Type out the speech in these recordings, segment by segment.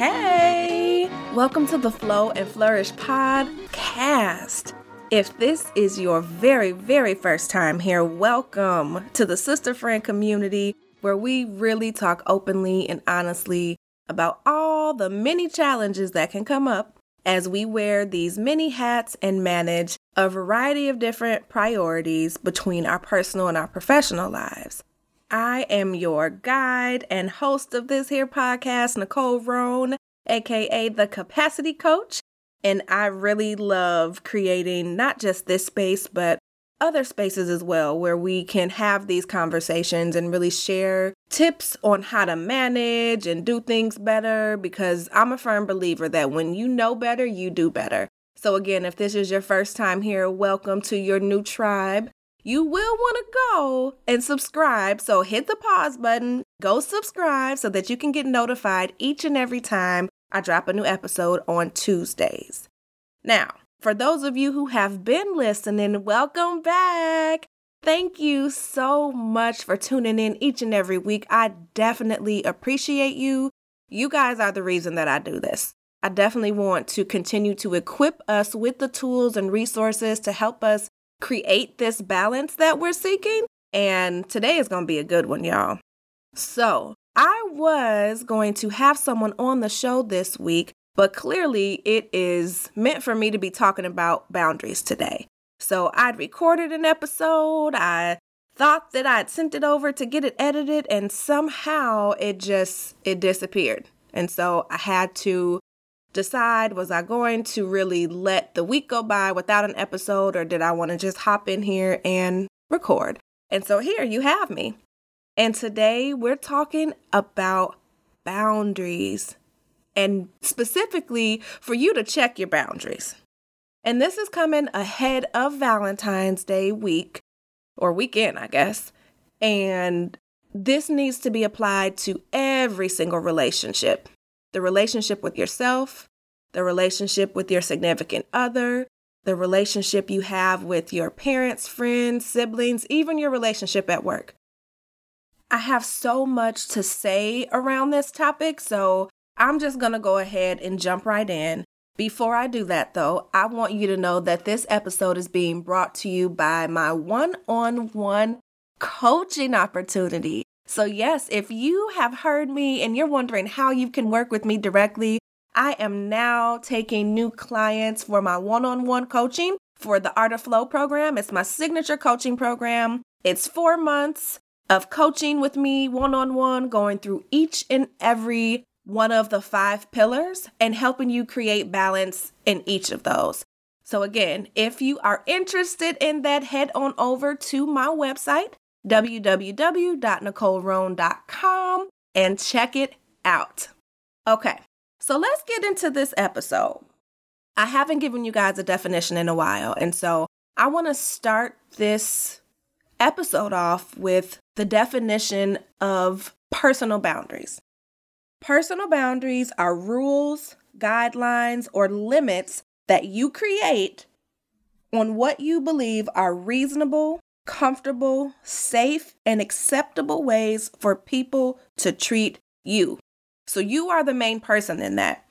Hey, welcome to the Flow and Flourish podcast. If this is your very, very first time here, welcome to the sister friend community where we really talk openly and honestly about all the many challenges that can come up as we wear these many hats and manage a variety of different priorities between our personal and our professional lives. I am your guide and host of this here podcast, Nicole Roan, aka the Capacity Coach. And I really love creating not just this space, but other spaces as well where we can have these conversations and really share tips on how to manage and do things better because I'm a firm believer that when you know better, you do better. So, again, if this is your first time here, welcome to your new tribe you will want to go and subscribe. So hit the pause button, go subscribe so that you can get notified each and every time I drop a new episode on Tuesdays. Now, for those of you who have been listening, welcome back. Thank you so much for tuning in each and every week. I definitely appreciate you. You guys are the reason that I do this. I definitely want to continue to equip us with the tools and resources to help us create this balance that we're seeking. And today is going to be a good one, y'all. So, I was going to have someone on the show this week, but clearly it is meant for me to be talking about boundaries today. So, I'd recorded an episode. I thought that I'd sent it over to get it edited and somehow it just it disappeared. And so I had to decide was I going to really let the week go by without an episode or did I want to just hop in here and record? And so here you have me. And today we're talking about boundaries and specifically for you to check your boundaries. And this is coming ahead of Valentine's Day week or weekend, I guess. And this needs to be applied to every single relationship the relationship with yourself, the relationship with your significant other, the relationship you have with your parents, friends, siblings, even your relationship at work. I have so much to say around this topic, so I'm just going to go ahead and jump right in. Before I do that, though, I want you to know that this episode is being brought to you by my one on one coaching opportunity. So, yes, if you have heard me and you're wondering how you can work with me directly, I am now taking new clients for my one on one coaching for the Art of Flow program. It's my signature coaching program. It's four months of coaching with me one on one, going through each and every one of the five pillars and helping you create balance in each of those. So, again, if you are interested in that, head on over to my website, www.nicoleroan.com and check it out. Okay, so let's get into this episode. I haven't given you guys a definition in a while, and so I want to start this episode off with the definition of personal boundaries. Personal boundaries are rules, guidelines, or limits that you create on what you believe are reasonable, comfortable, safe, and acceptable ways for people to treat you. So you are the main person in that.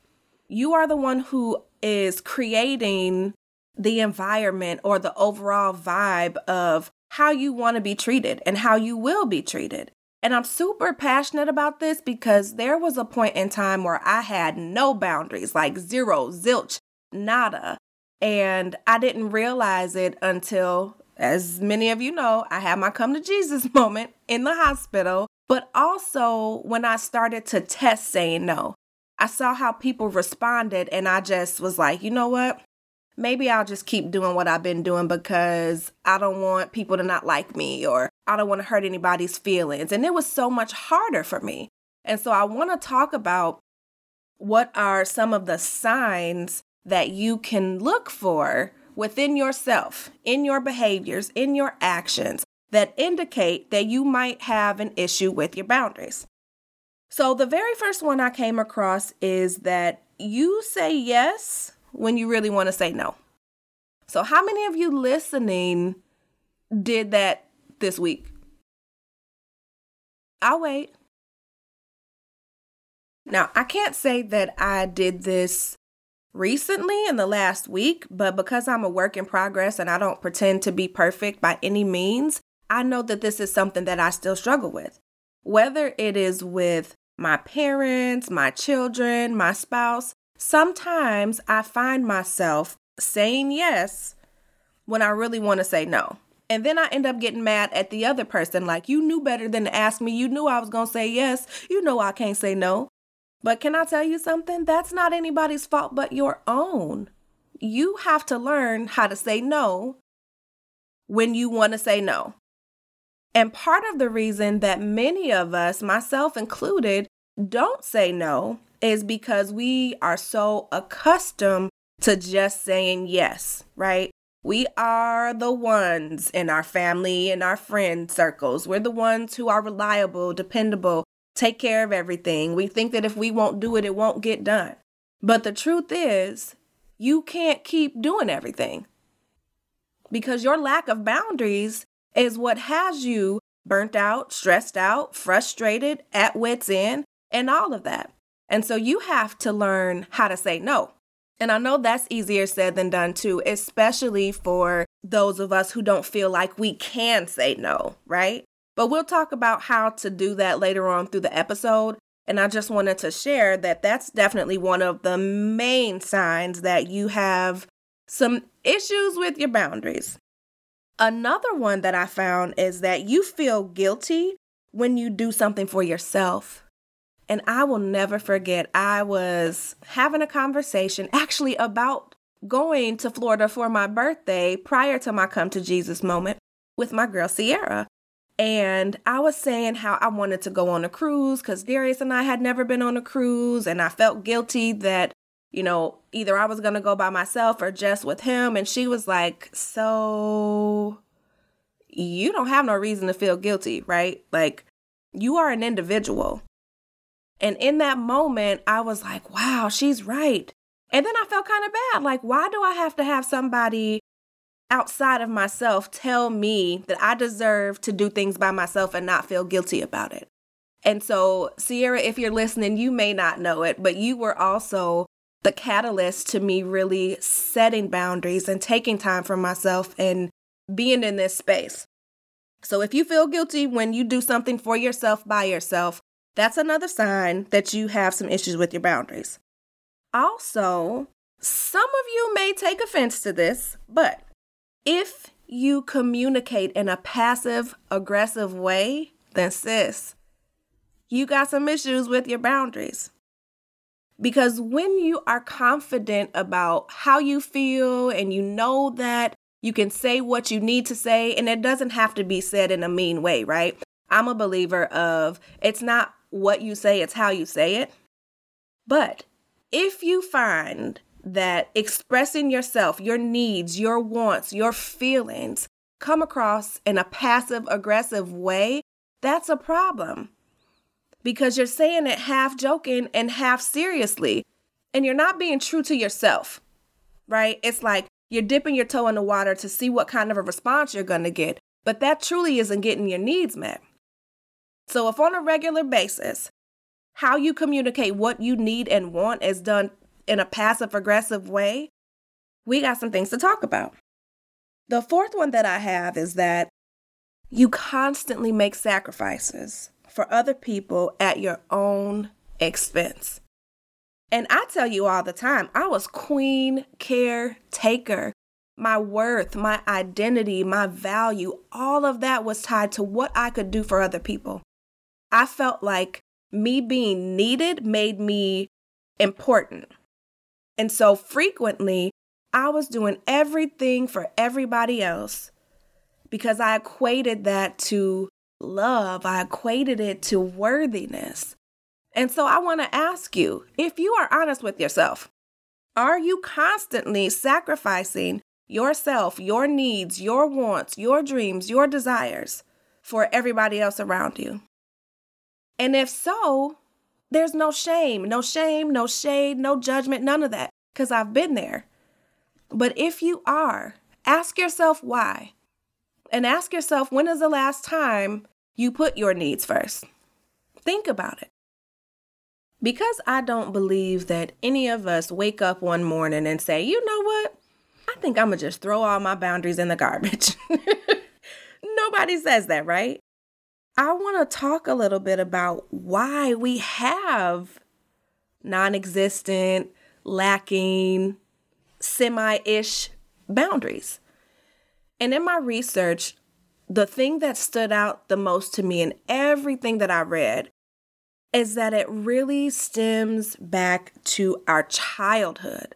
You are the one who is creating the environment or the overall vibe of how you want to be treated and how you will be treated. And I'm super passionate about this because there was a point in time where I had no boundaries, like zero, zilch, nada. And I didn't realize it until as many of you know, I had my come to Jesus moment in the hospital, but also when I started to test saying no. I saw how people responded, and I just was like, you know what? Maybe I'll just keep doing what I've been doing because I don't want people to not like me or I don't want to hurt anybody's feelings. And it was so much harder for me. And so I want to talk about what are some of the signs that you can look for within yourself, in your behaviors, in your actions that indicate that you might have an issue with your boundaries. So, the very first one I came across is that you say yes when you really want to say no. So, how many of you listening did that this week? I'll wait. Now, I can't say that I did this recently in the last week, but because I'm a work in progress and I don't pretend to be perfect by any means, I know that this is something that I still struggle with. Whether it is with my parents, my children, my spouse, sometimes I find myself saying yes when I really want to say no. And then I end up getting mad at the other person, like, you knew better than to ask me. You knew I was going to say yes. You know I can't say no. But can I tell you something? That's not anybody's fault but your own. You have to learn how to say no when you want to say no. And part of the reason that many of us, myself included, don't say no is because we are so accustomed to just saying yes, right? We are the ones in our family and our friend circles. We're the ones who are reliable, dependable, take care of everything. We think that if we won't do it, it won't get done. But the truth is, you can't keep doing everything because your lack of boundaries is what has you burnt out, stressed out, frustrated, at wits' end, and all of that. And so you have to learn how to say no. And I know that's easier said than done too, especially for those of us who don't feel like we can say no, right? But we'll talk about how to do that later on through the episode. And I just wanted to share that that's definitely one of the main signs that you have some issues with your boundaries. Another one that I found is that you feel guilty when you do something for yourself. And I will never forget, I was having a conversation actually about going to Florida for my birthday prior to my come to Jesus moment with my girl Sierra. And I was saying how I wanted to go on a cruise because Darius and I had never been on a cruise. And I felt guilty that, you know, either I was going to go by myself or just with him. And she was like, So you don't have no reason to feel guilty, right? Like, you are an individual. And in that moment, I was like, wow, she's right. And then I felt kind of bad. Like, why do I have to have somebody outside of myself tell me that I deserve to do things by myself and not feel guilty about it? And so, Sierra, if you're listening, you may not know it, but you were also the catalyst to me really setting boundaries and taking time for myself and being in this space. So, if you feel guilty when you do something for yourself by yourself, that's another sign that you have some issues with your boundaries. Also, some of you may take offense to this, but if you communicate in a passive aggressive way, then sis, you got some issues with your boundaries. Because when you are confident about how you feel and you know that you can say what you need to say, and it doesn't have to be said in a mean way, right? I'm a believer of it's not what you say, it's how you say it. But if you find that expressing yourself, your needs, your wants, your feelings come across in a passive aggressive way, that's a problem. Because you're saying it half joking and half seriously, and you're not being true to yourself, right? It's like you're dipping your toe in the water to see what kind of a response you're to get, but that truly isn't getting your needs met. So, if on a regular basis, how you communicate what you need and want is done in a passive aggressive way, we got some things to talk about. The fourth one that I have is that you constantly make sacrifices for other people at your own expense. And I tell you all the time, I was queen caretaker. My worth, my identity, my value, all of that was tied to what I could do for other people. I felt like me being needed made me important. And so frequently, I was doing everything for everybody else because I equated that to love, I equated it to worthiness. And so I want to ask you if you are honest with yourself, are you constantly sacrificing yourself, your needs, your wants, your dreams, your desires for everybody else around you? And if so, there's no shame, no shame, no shade, no judgment, none of that, because I've been there. But if you are, ask yourself why. And ask yourself when is the last time you put your needs first? Think about it. Because I don't believe that any of us wake up one morning and say, you know what? I think I'm to just throw all my boundaries in the garbage. Nobody says that, right? I want to talk a little bit about why we have non existent, lacking, semi ish boundaries. And in my research, the thing that stood out the most to me in everything that I read is that it really stems back to our childhood.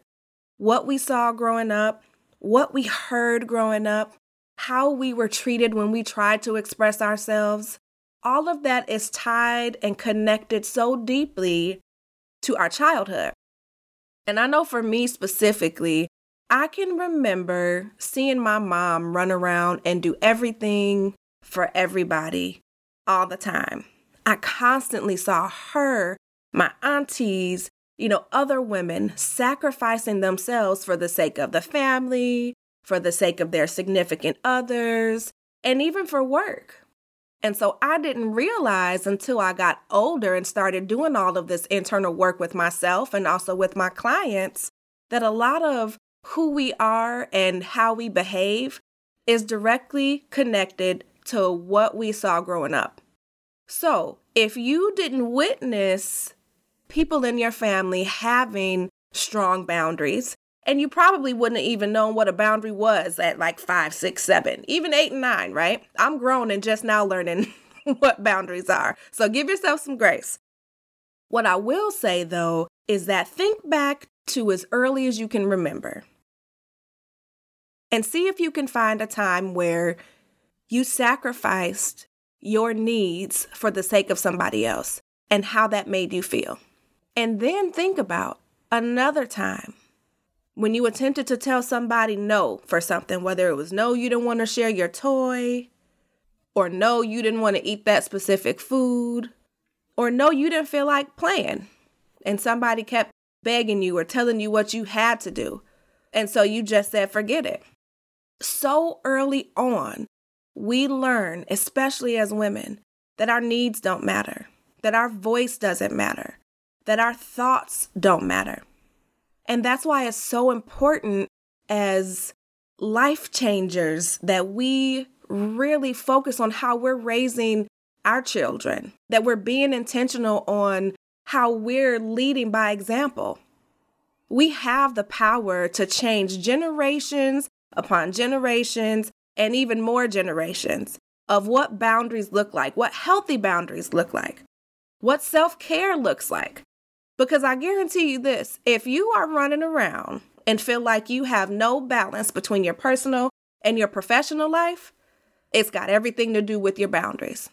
What we saw growing up, what we heard growing up, how we were treated when we tried to express ourselves, all of that is tied and connected so deeply to our childhood. And I know for me specifically, I can remember seeing my mom run around and do everything for everybody all the time. I constantly saw her, my aunties, you know, other women sacrificing themselves for the sake of the family, for the sake of their significant others, and even for work. And so I didn't realize until I got older and started doing all of this internal work with myself and also with my clients that a lot of who we are and how we behave is directly connected to what we saw growing up. So, if you didn't witness people in your family having strong boundaries, and you probably wouldn't have even known what a boundary was at like five, six, seven, even eight and nine, right? I'm grown and just now learning what boundaries are. So give yourself some grace. What I will say though is that think back to as early as you can remember and see if you can find a time where you sacrificed your needs for the sake of somebody else and how that made you feel. And then think about another time when you attempted to tell somebody no for something, whether it was no, you didn't want to share your toy, or no, you didn't want to eat that specific food, or no, you didn't feel like playing, and somebody kept begging you or telling you what you had to do. And so you just said, forget it. So early on, we learn, especially as women, that our needs don't matter, that our voice doesn't matter, that our thoughts don't matter. And that's why it's so important as life changers that we really focus on how we're raising our children, that we're being intentional on how we're leading by example. We have the power to change generations upon generations and even more generations of what boundaries look like, what healthy boundaries look like, what self care looks like. Because I guarantee you this if you are running around and feel like you have no balance between your personal and your professional life, it's got everything to do with your boundaries.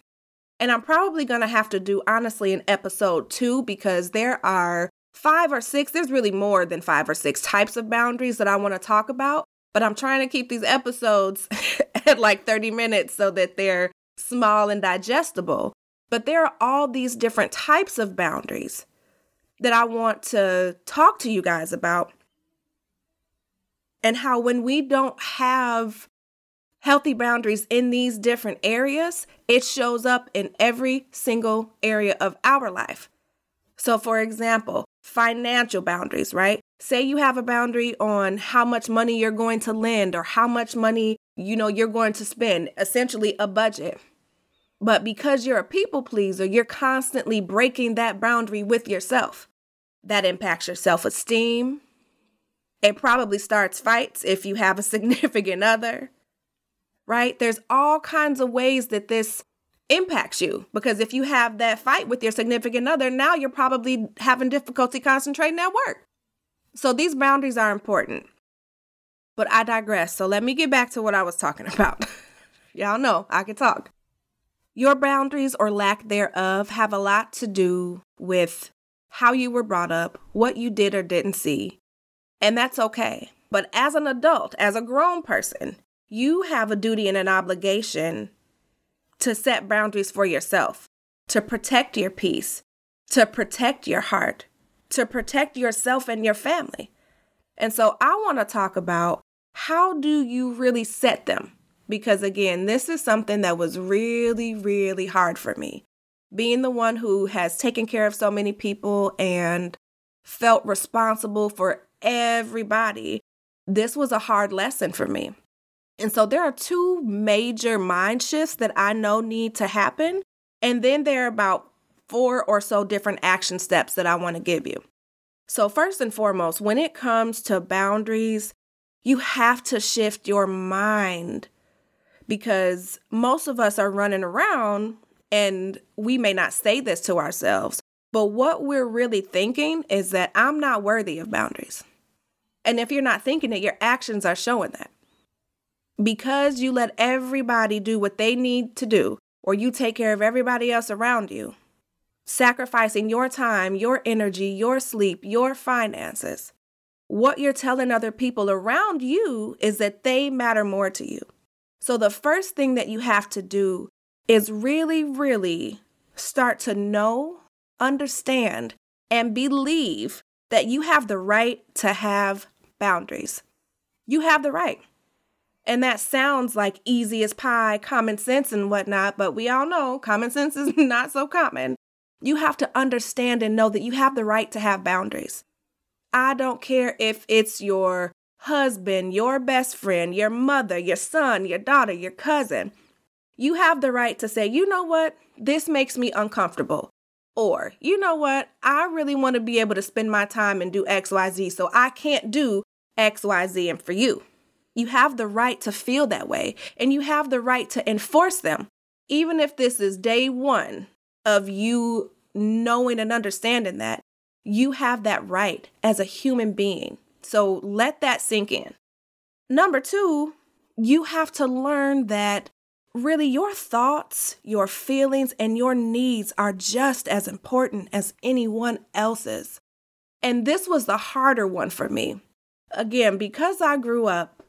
And I'm probably going to have to do, honestly, an episode two because there are five or six, there's really more than five or six types of boundaries that I want to talk about. But I'm trying to keep these episodes at like 30 minutes so that they're small and digestible. But there are all these different types of boundaries that I want to talk to you guys about. And how when we don't have healthy boundaries in these different areas, it shows up in every single area of our life. So, for example, financial boundaries, right? Say you have a boundary on how much money you're going to lend or how much money, you know, you're going to spend, essentially a budget. But because you're a people pleaser, you're constantly breaking that boundary with yourself. That impacts your self esteem. It probably starts fights if you have a significant other, right? There's all kinds of ways that this impacts you because if you have that fight with your significant other, now you're probably having difficulty concentrating at work. So these boundaries are important. But I digress. So let me get back to what I was talking about. Y'all know I can talk. Your boundaries or lack thereof have a lot to do with how you were brought up, what you did or didn't see, and that's okay. But as an adult, as a grown person, you have a duty and an obligation to set boundaries for yourself, to protect your peace, to protect your heart, to protect yourself and your family. And so I want to talk about how do you really set them? Because again, this is something that was really, really hard for me. Being the one who has taken care of so many people and felt responsible for everybody, this was a hard lesson for me. And so there are two major mind shifts that I know need to happen. And then there are about four or so different action steps that I want to give you. So, first and foremost, when it comes to boundaries, you have to shift your mind because most of us are running around and we may not say this to ourselves, but what we're really thinking is that I'm not worthy of boundaries. And if you're not thinking it, your actions are showing that. Because you let everybody do what they need to do, or you take care of everybody else around you, sacrificing your time, your energy, your sleep, your finances, what you're telling other people around you is that they matter more to you. So, the first thing that you have to do is really, really start to know, understand, and believe that you have the right to have boundaries. You have the right. And that sounds like easy as pie, common sense, and whatnot, but we all know common sense is not so common. You have to understand and know that you have the right to have boundaries. I don't care if it's your husband, your best friend, your mother, your son, your daughter, your cousin. You have the right to say, you know what, this makes me uncomfortable. Or, you know what, I really want to be able to spend my time and do XYZ, so I can't do XYZ and for you. You have the right to feel that way, and you have the right to enforce them. Even if this is day one of you knowing and understanding that, you have that right as a human being. So let that sink in. Number two, you have to learn that really your thoughts, your feelings, and your needs are just as important as anyone else's. And this was the harder one for me. Again, because I grew up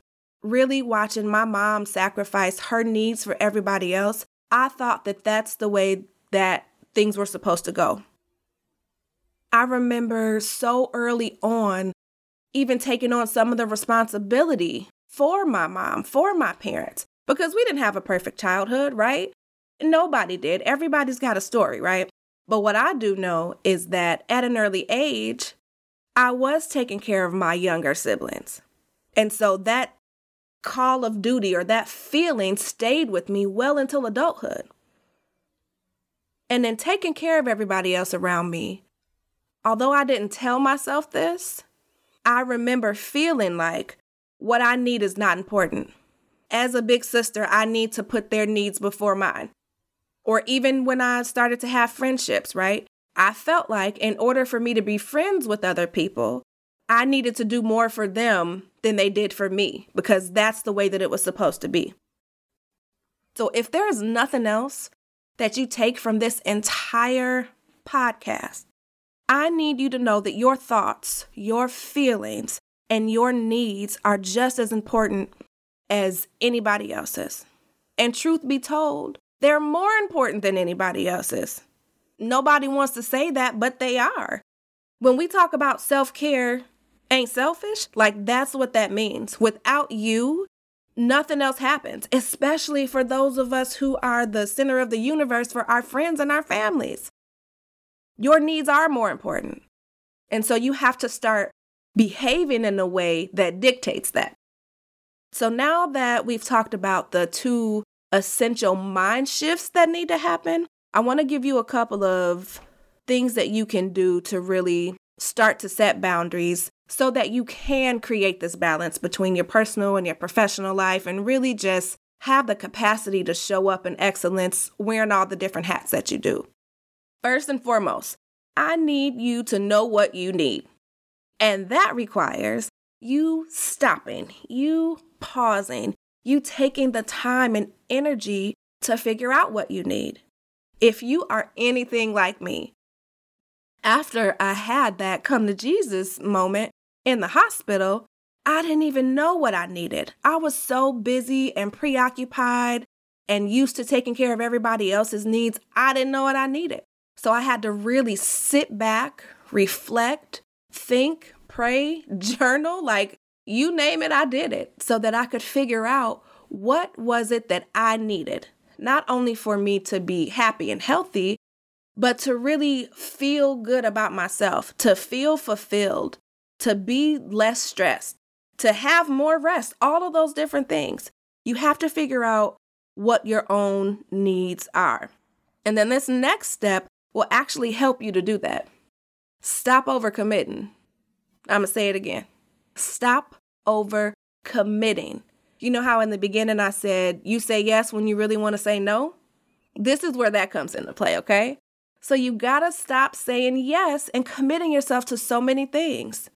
really watching my mom sacrifice her needs for everybody else, I thought that that's the way that things were supposed to go. I remember so early on even taking on some of the responsibility for my mom, for my parents, because we didn't have a perfect childhood, right? Nobody did. Everybody's got a story, right? But what I do know is that at an early age, I was taking care of my younger siblings. And so that call of duty or that feeling stayed with me well until adulthood. And then taking care of everybody else around me, although I didn't tell myself this, I remember feeling like what I need is not important. As a big sister, I need to put their needs before mine. Or even when I started to have friendships, right? I felt like in order for me to be friends with other people, I needed to do more for them than they did for me because that's the way that it was supposed to be. So if there is nothing else that you take from this entire podcast, I need you to know that your thoughts, your feelings, and your needs are just as important as anybody else's. And truth be told, they're more important than anybody else's. Nobody wants to say that, but they are. When we talk about self care ain't selfish, like that's what that means. Without you, nothing else happens, especially for those of us who are the center of the universe for our friends and our families. Your needs are more important. And so you have to start behaving in a way that dictates that. So now that we've talked about the two essential mind shifts that need to happen, I want to give you a couple of things that you can do to really start to set boundaries so that you can create this balance between your personal and your professional life and really just have the capacity to show up in excellence wearing all the different hats that you do. First and foremost, I need you to know what you need. And that requires you stopping, you pausing, you taking the time and energy to figure out what you need if you are anything like me, after I had that come to Jesus moment in the hospital, I didn't even know what I needed. I was so busy and preoccupied and used to taking care of everybody else's needs, I didn't know what I needed. So I had to really sit back, reflect, think, pray, journal, like you name it, I did it so that I could figure out what was it that I needed not only for me to be happy and healthy, but to really feel good about myself, to feel fulfilled, to be less stressed, to have more rest, all of those different things. You have to figure out what your own needs are. And then this next step will actually help you to do that. Stop overcommitting. I'm going to say it again. Stop overcommitting. You know how in the beginning I said you say yes when you really want to say no? This is where that comes into play, okay? So you gotta stop saying yes and committing yourself to so many things.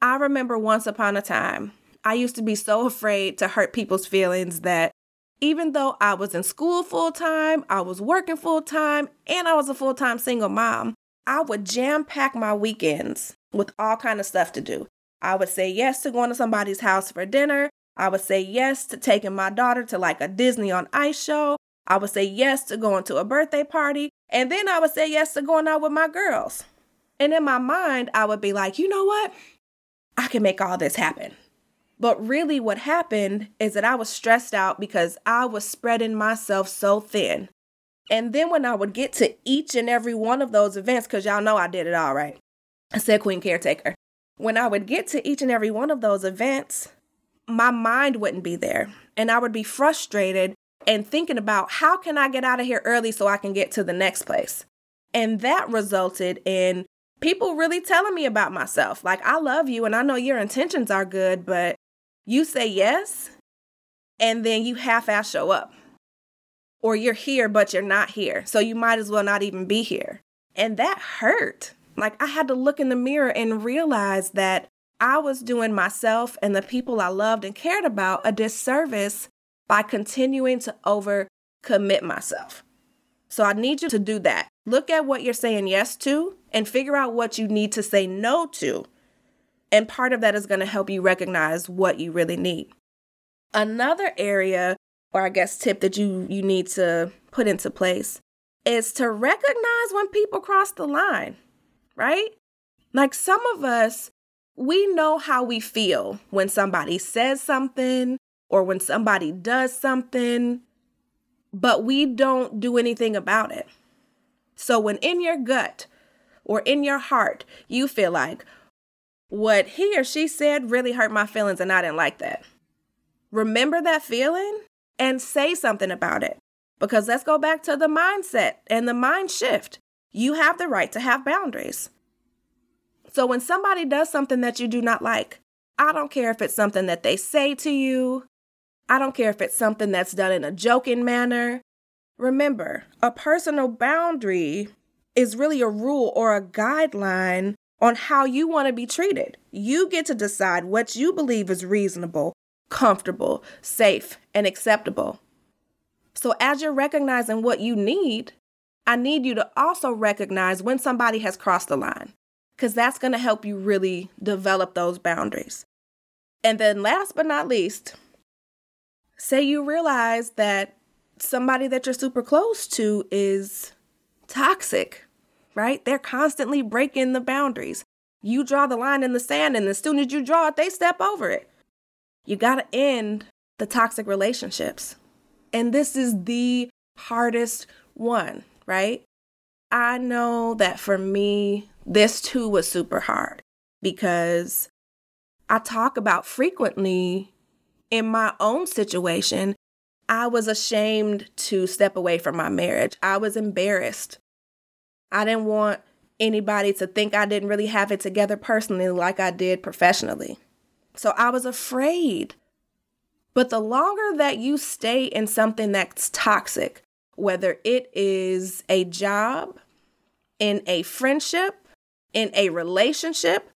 I remember once upon a time, I used to be so afraid to hurt people's feelings that even though I was in school full time, I was working full time, and I was a full time single mom, I would jam pack my weekends with all kind of stuff to do. I would say yes to going to somebody's house for dinner. I would say yes to taking my daughter to like a Disney on Ice show. I would say yes to going to a birthday party. And then I would say yes to going out with my girls. And in my mind, I would be like, you know what? I can make all this happen. But really, what happened is that I was stressed out because I was spreading myself so thin. And then when I would get to each and every one of those events, because y'all know I did it all right, I said Queen Caretaker. When I would get to each and every one of those events, my mind wouldn't be there. And I would be frustrated and thinking about how can I get out of here early so I can get to the next place. And that resulted in people really telling me about myself. Like, I love you and I know your intentions are good, but you say yes and then you half ass show up. Or you're here, but you're not here. So you might as well not even be here. And that hurt. Like, I had to look in the mirror and realize that I was doing myself and the people I loved and cared about a disservice by continuing to over commit myself. So I need you to do that. Look at what you're saying yes to and figure out what you need to say no to. And part of that is going to help you recognize what you really need. Another area or I guess tip that you you need to put into place is to recognize when people cross the line, right? Like some of us we know how we feel when somebody says something or when somebody does something, but we don't do anything about it. So when in your gut or in your heart, you feel like what he or she said really hurt my feelings and I didn't like that. Remember that feeling and say something about it. Because let's go back to the mindset and the mind shift. You have the right to have boundaries. So when somebody does something that you do not like, I don't care if it's something that they say to you, I don't care if it's something that's done in a joking manner. Remember, a personal boundary is really a rule or a guideline on how you want to be treated. You get to decide what you believe is reasonable, comfortable, safe, and acceptable. So, as you're recognizing what you need, I need you to also recognize when somebody has crossed the line, because that's going to help you really develop those boundaries. And then, last but not least, Say you realize that somebody that you're super close to is toxic, right? They're constantly breaking the boundaries. You draw the line in the sand, and as soon as you draw it, they step over it. You got to end the toxic relationships. And this is the hardest one, right? I know that for me, this too was super hard because I talk about frequently in my own situation, I was ashamed to step away from my marriage. I was embarrassed. I didn't want anybody to think I didn't really have it together personally like I did professionally. So I was afraid. But the longer that you stay in something that's toxic, whether it is a job, in a friendship, in a relationship,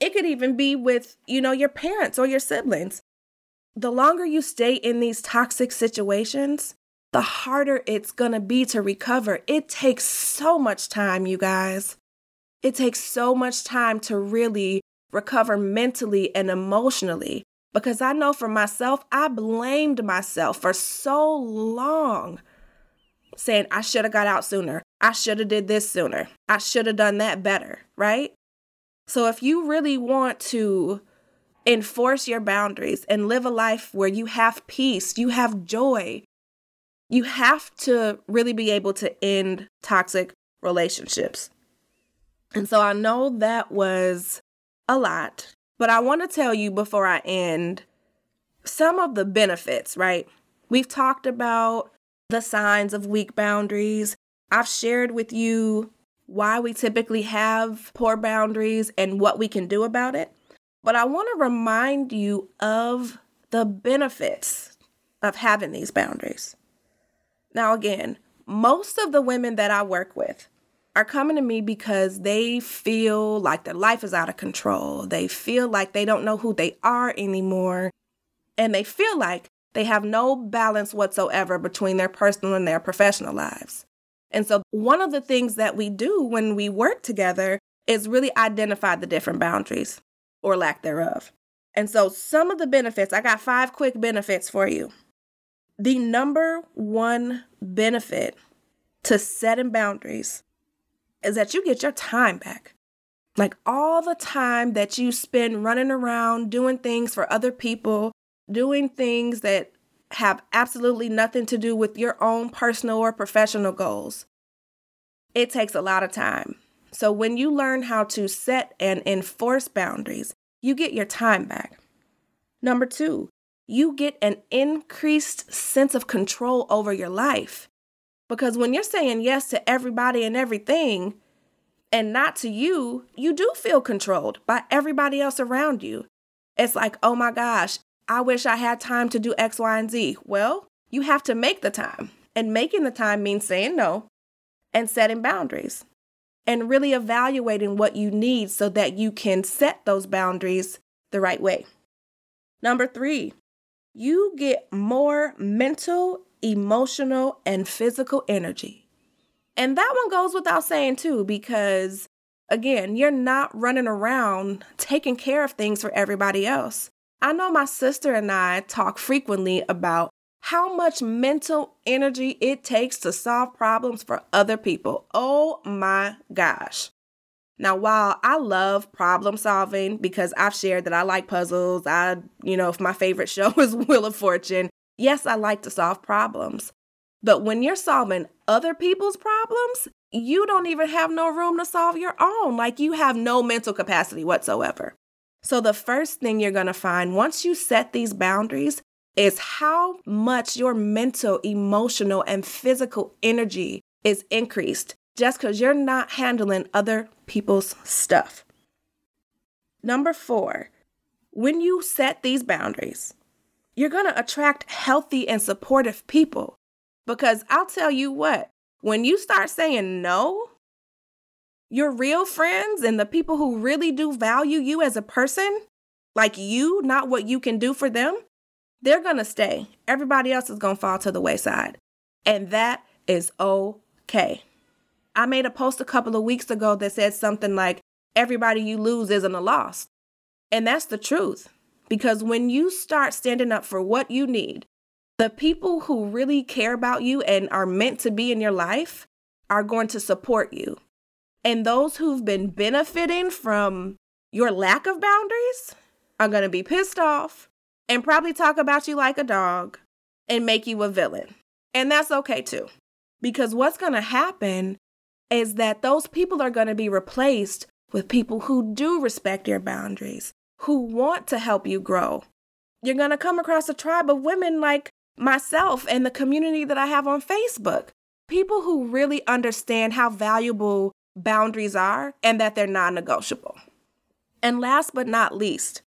it could even be with, you know, your parents or your siblings the longer you stay in these toxic situations, the harder it's gonna be to recover. It takes so much time, you guys. It takes so much time to really recover mentally and emotionally. Because I know for myself, I blamed myself for so long, saying I should have got out sooner. I should have did this sooner. I should have done that better, right? So if you really want to enforce your boundaries and live a life where you have peace, you have joy. You have to really be able to end toxic relationships. And so I know that was a lot, but I want to tell you before I end some of the benefits, right? We've talked about the signs of weak boundaries. I've shared with you why we typically have poor boundaries and what we can do about it. But I want to remind you of the benefits of having these boundaries. Now, again, most of the women that I work with are coming to me because they feel like their life is out of control. They feel like they don't know who they are anymore. And they feel like they have no balance whatsoever between their personal and their professional lives. And so, one of the things that we do when we work together is really identify the different boundaries or lack thereof. And so, some of the benefits, I got five quick benefits for you. The number one benefit to setting boundaries is that you get your time back. Like all the time that you spend running around doing things for other people, doing things that have absolutely nothing to do with your own personal or professional goals. It takes a lot of time. So when you learn how to set and enforce boundaries, you get your time back. Number two, you get an increased sense of control over your life. Because when you're saying yes to everybody and everything, and not to you, you do feel controlled by everybody else around you. It's like, oh my gosh, I wish I had time to do X, Y, and Z. Well, you have to make the time. And making the time means saying no and setting boundaries and really evaluating what you need so that you can set those boundaries the right way. Number three, you get more mental, emotional, and physical energy. And that one goes without saying, too, because again, you're not running around taking care of things for everybody else. I know my sister and I talk frequently about how much mental energy it takes to solve problems for other people. Oh my gosh. Now, while I love problem solving because I've shared that I like puzzles, I, you know, if my favorite show is Wheel of Fortune, yes, I like to solve problems. But when you're solving other people's problems, you don't even have no room to solve your own. Like you have no mental capacity whatsoever. So, the first thing you're going to find once you set these boundaries is how much your mental, emotional, and physical energy is increased just because you're not handling other people's stuff. Number four, when you set these boundaries, you're going to attract healthy and supportive people. Because I'll tell you what, when you start saying no, your real friends and the people who really do value you as a person, like you, not what you can do for them, they're going to stay. Everybody else is going to fall to the wayside. And that is okay. I made a post a couple of weeks ago that said something like, everybody you lose isn't a loss. And that's the truth. Because when you start standing up for what you need, the people who really care about you and are meant to be in your life are going to support you. And those who've been benefiting from your lack of boundaries are going to be pissed off and probably talk about you like a dog and make you a villain. And that's okay too. Because what's going to happen is that those people are going to be replaced with people who do respect your boundaries, who want to help you grow. You're going to come across a tribe of women like myself and the community that I have on Facebook. People who really understand how valuable boundaries are and that they're non negotiable. And last but not least,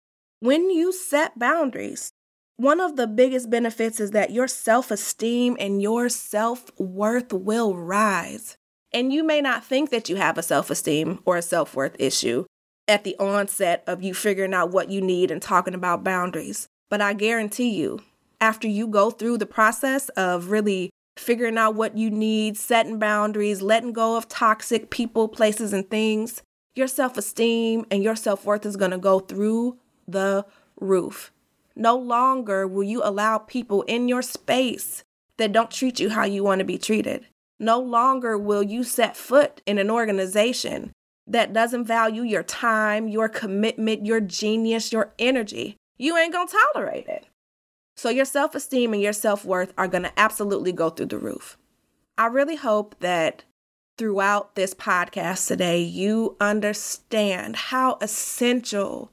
when you set boundaries, one of the biggest benefits is that your self esteem and your self worth will rise. And you may not think that you have a self esteem or a self worth issue at the onset of you figuring out what you need and talking about boundaries. But I guarantee you, after you go through the process of really figuring out what you need, setting boundaries, letting go of toxic people, places, and things, your self esteem and your self worth is going to go through the roof. No longer will you allow people in your space that don't treat you how you want to be treated. No longer will you set foot in an organization that doesn't value your time, your commitment, your genius, your energy. You ain't gonna tolerate it. So your self esteem and your self worth are going to absolutely go through the roof. I really hope that throughout this podcast today, you understand how essential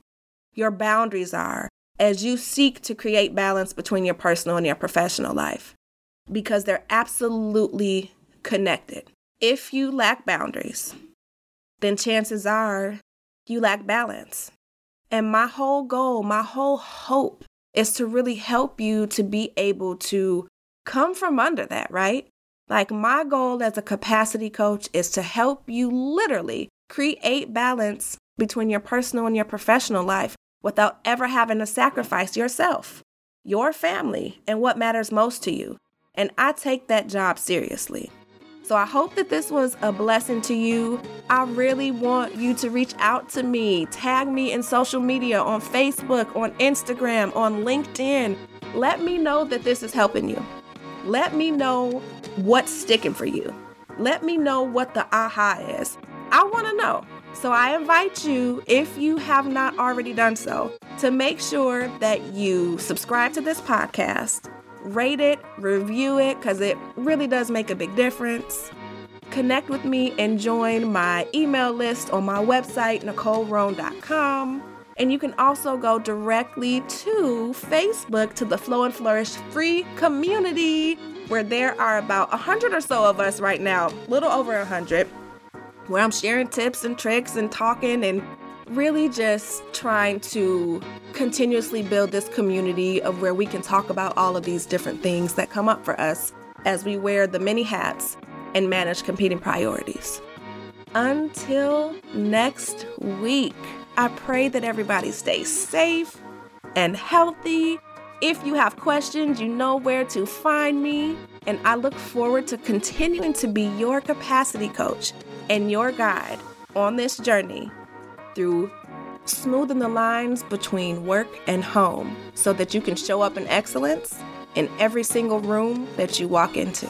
your boundaries are as you seek to create balance between your personal and your professional life because they're absolutely connected. If you lack boundaries, then chances are you lack balance. And my whole goal, my whole hope is to really help you to be able to come from under that, right? Like, my goal as a capacity coach is to help you literally create balance between your personal and your professional life without ever having to sacrifice yourself, your family, and what matters most to you. And I take that job seriously. So I hope that this was a blessing to you. I really want you to reach out to me. Tag me in social media on Facebook, on Instagram, on LinkedIn. Let me know that this is helping you. Let me know what's sticking for you. Let me know what the aha is. I want to know. So I invite you, if you have not already done so, to make sure that you subscribe to this podcast, rate it, review it, because it really does make a big difference. Connect with me and join my email list on my website, NicoleRoan.com. And you can also go directly to Facebook to the Flow and Flourish free community, where there are about 100 or so of us right now, little over 100 where I'm sharing tips and tricks and talking and really just trying to continuously build this community of where we can talk about all of these different things that come up for us as we wear the many hats and manage competing priorities. Until next week, I pray that everybody stays safe and healthy. If you have questions, you know where to find me. And I look forward to continuing to be your capacity coach and your guide on this journey through smoothing the lines between work and home so that you can show up in excellence in every single room that you walk into.